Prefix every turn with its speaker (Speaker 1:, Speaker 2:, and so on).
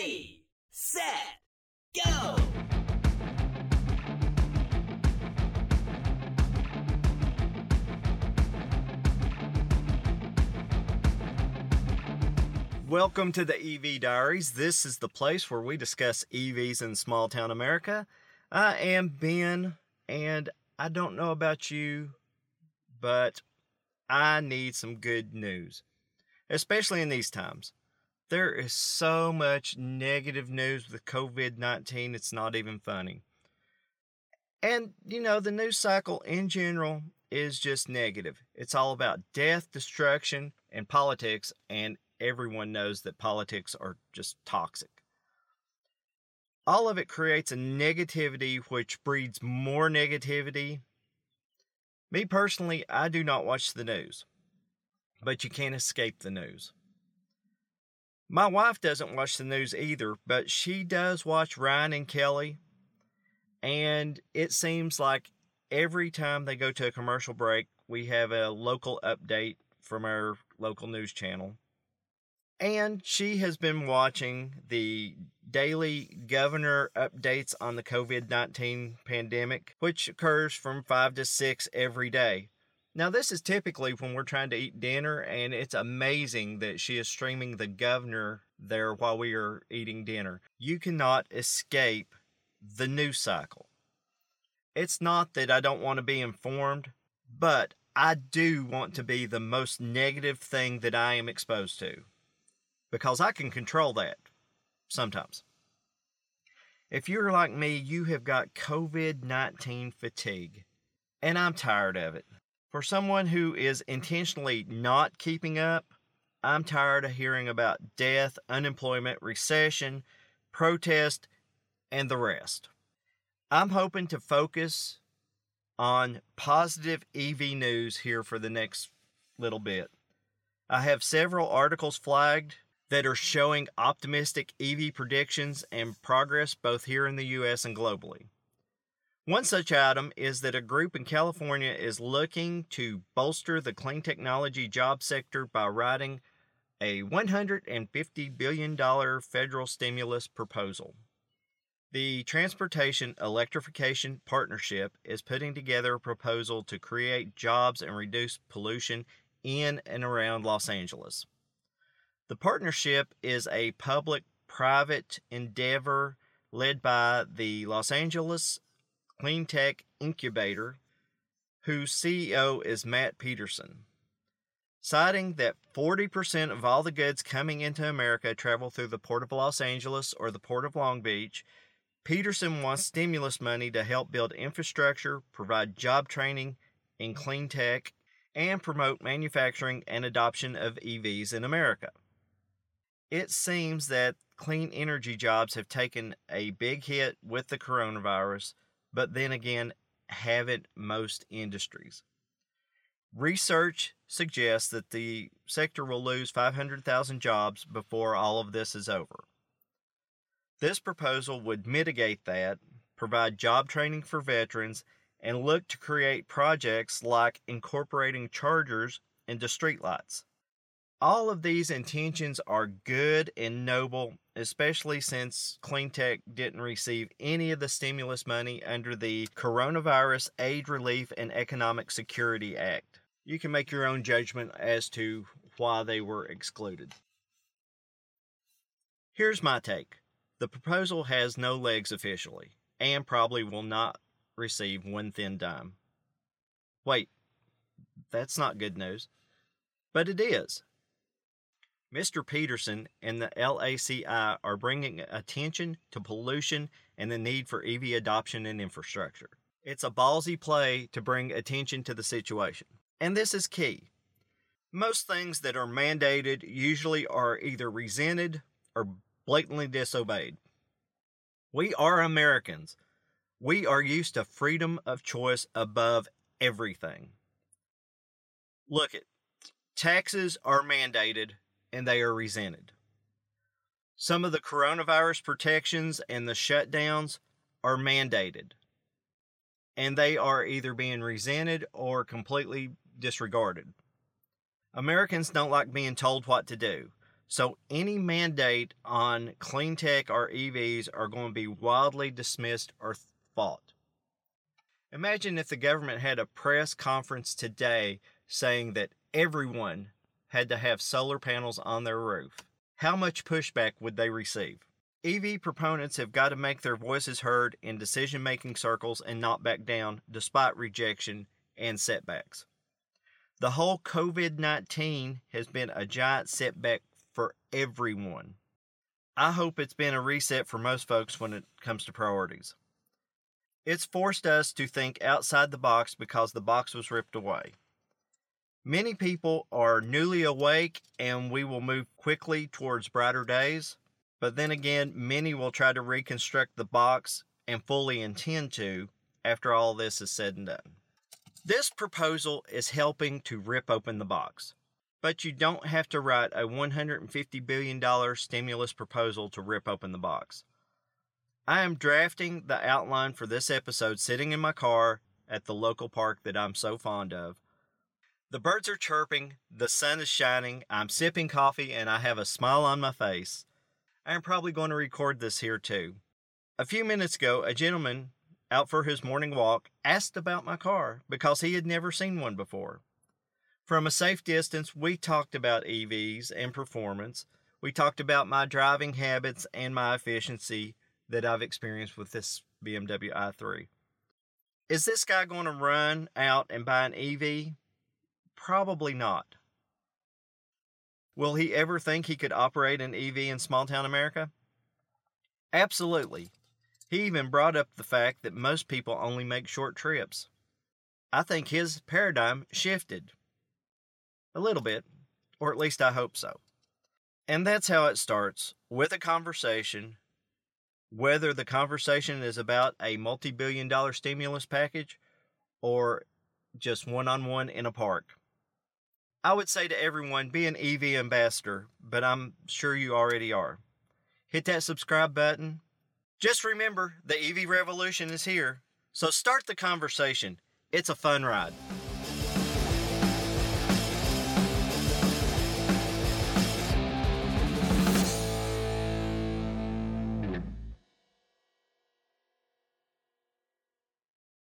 Speaker 1: Ready, set, go!
Speaker 2: Welcome to the EV Diaries. This is the place where we discuss EVs in small town America. I am Ben, and I don't know about you, but I need some good news, especially in these times. There is so much negative news with COVID 19, it's not even funny. And, you know, the news cycle in general is just negative. It's all about death, destruction, and politics, and everyone knows that politics are just toxic. All of it creates a negativity which breeds more negativity. Me personally, I do not watch the news, but you can't escape the news. My wife doesn't watch the news either, but she does watch Ryan and Kelly, and it seems like every time they go to a commercial break, we have a local update from our local news channel. And she has been watching the daily governor updates on the COVID 19 pandemic, which occurs from 5 to 6 every day. Now, this is typically when we're trying to eat dinner, and it's amazing that she is streaming the governor there while we are eating dinner. You cannot escape the news cycle. It's not that I don't want to be informed, but I do want to be the most negative thing that I am exposed to because I can control that sometimes. If you're like me, you have got COVID 19 fatigue, and I'm tired of it. For someone who is intentionally not keeping up, I'm tired of hearing about death, unemployment, recession, protest, and the rest. I'm hoping to focus on positive EV news here for the next little bit. I have several articles flagged that are showing optimistic EV predictions and progress both here in the US and globally. One such item is that a group in California is looking to bolster the clean technology job sector by writing a $150 billion federal stimulus proposal. The Transportation Electrification Partnership is putting together a proposal to create jobs and reduce pollution in and around Los Angeles. The partnership is a public private endeavor led by the Los Angeles Clean Tech Incubator, whose CEO is Matt Petersen. Citing that 40% of all the goods coming into America travel through the Port of Los Angeles or the Port of Long Beach, Petersen wants stimulus money to help build infrastructure, provide job training in clean tech, and promote manufacturing and adoption of EVs in America. It seems that clean energy jobs have taken a big hit with the coronavirus, but then again, haven't most industries. Research suggests that the sector will lose 500,000 jobs before all of this is over. This proposal would mitigate that, provide job training for veterans, and look to create projects like incorporating chargers into streetlights. All of these intentions are good and noble, especially since Cleantech didn't receive any of the stimulus money under the Coronavirus Aid Relief and Economic Security Act. You can make your own judgment as to why they were excluded. Here's my take the proposal has no legs officially, and probably will not receive one thin dime. Wait, that's not good news. But it is. Mr. Petersen and the LACI are bringing attention to pollution and the need for EV adoption and infrastructure. It's a ballsy play to bring attention to the situation. And this is key. Most things that are mandated usually are either resented or blatantly disobeyed. We are Americans. We are used to freedom of choice above everything. Look at taxes are mandated and they are resented. Some of the coronavirus protections and the shutdowns are mandated, and they are either being resented or completely disregarded. Americans don't like being told what to do, So any mandate on clean tech or EVs are going to be wildly dismissed or fought. Imagine if the government had a press conference today saying that everyone had to have solar panels on their roof. How much pushback would they receive? EV proponents have got to make their voices heard in decision making circles and not back down despite rejection and setbacks. The whole COVID 19 has been a giant setback for everyone. I hope it's been a reset for most folks when it comes to priorities. It's forced us to think outside the box because the box was ripped away. Many people are newly awake and we will move quickly towards brighter days. But then again, many will try to reconstruct the box and fully intend to after all this is said and done. This proposal is helping to rip open the box. But you don't have to write a $150 billion stimulus proposal to rip open the box. I am drafting the outline for this episode sitting in my car at the local park that I'm so fond of. The birds are chirping, the sun is shining, I'm sipping coffee, and I have a smile on my face. I am probably going to record this here too. A few minutes ago, a gentleman out for his morning walk asked about my car because he had never seen one before. From a safe distance, we talked about EVs and performance. We talked about my driving habits and my efficiency that I've experienced with this BMW i3. Is this guy going to run out and buy an EV? Probably not. Will he ever think he could operate an EV in small town America? Absolutely. He even brought up the fact that most people only make short trips. I think his paradigm shifted. A little bit, or at least I hope so. And that's how it starts with a conversation, whether the conversation is about a multi billion dollar stimulus package or just one on one in a park. I would say to everyone be an EV ambassador, but I'm sure you already are. Hit that subscribe button. Just remember the EV revolution is here, so start the conversation. It's a fun ride.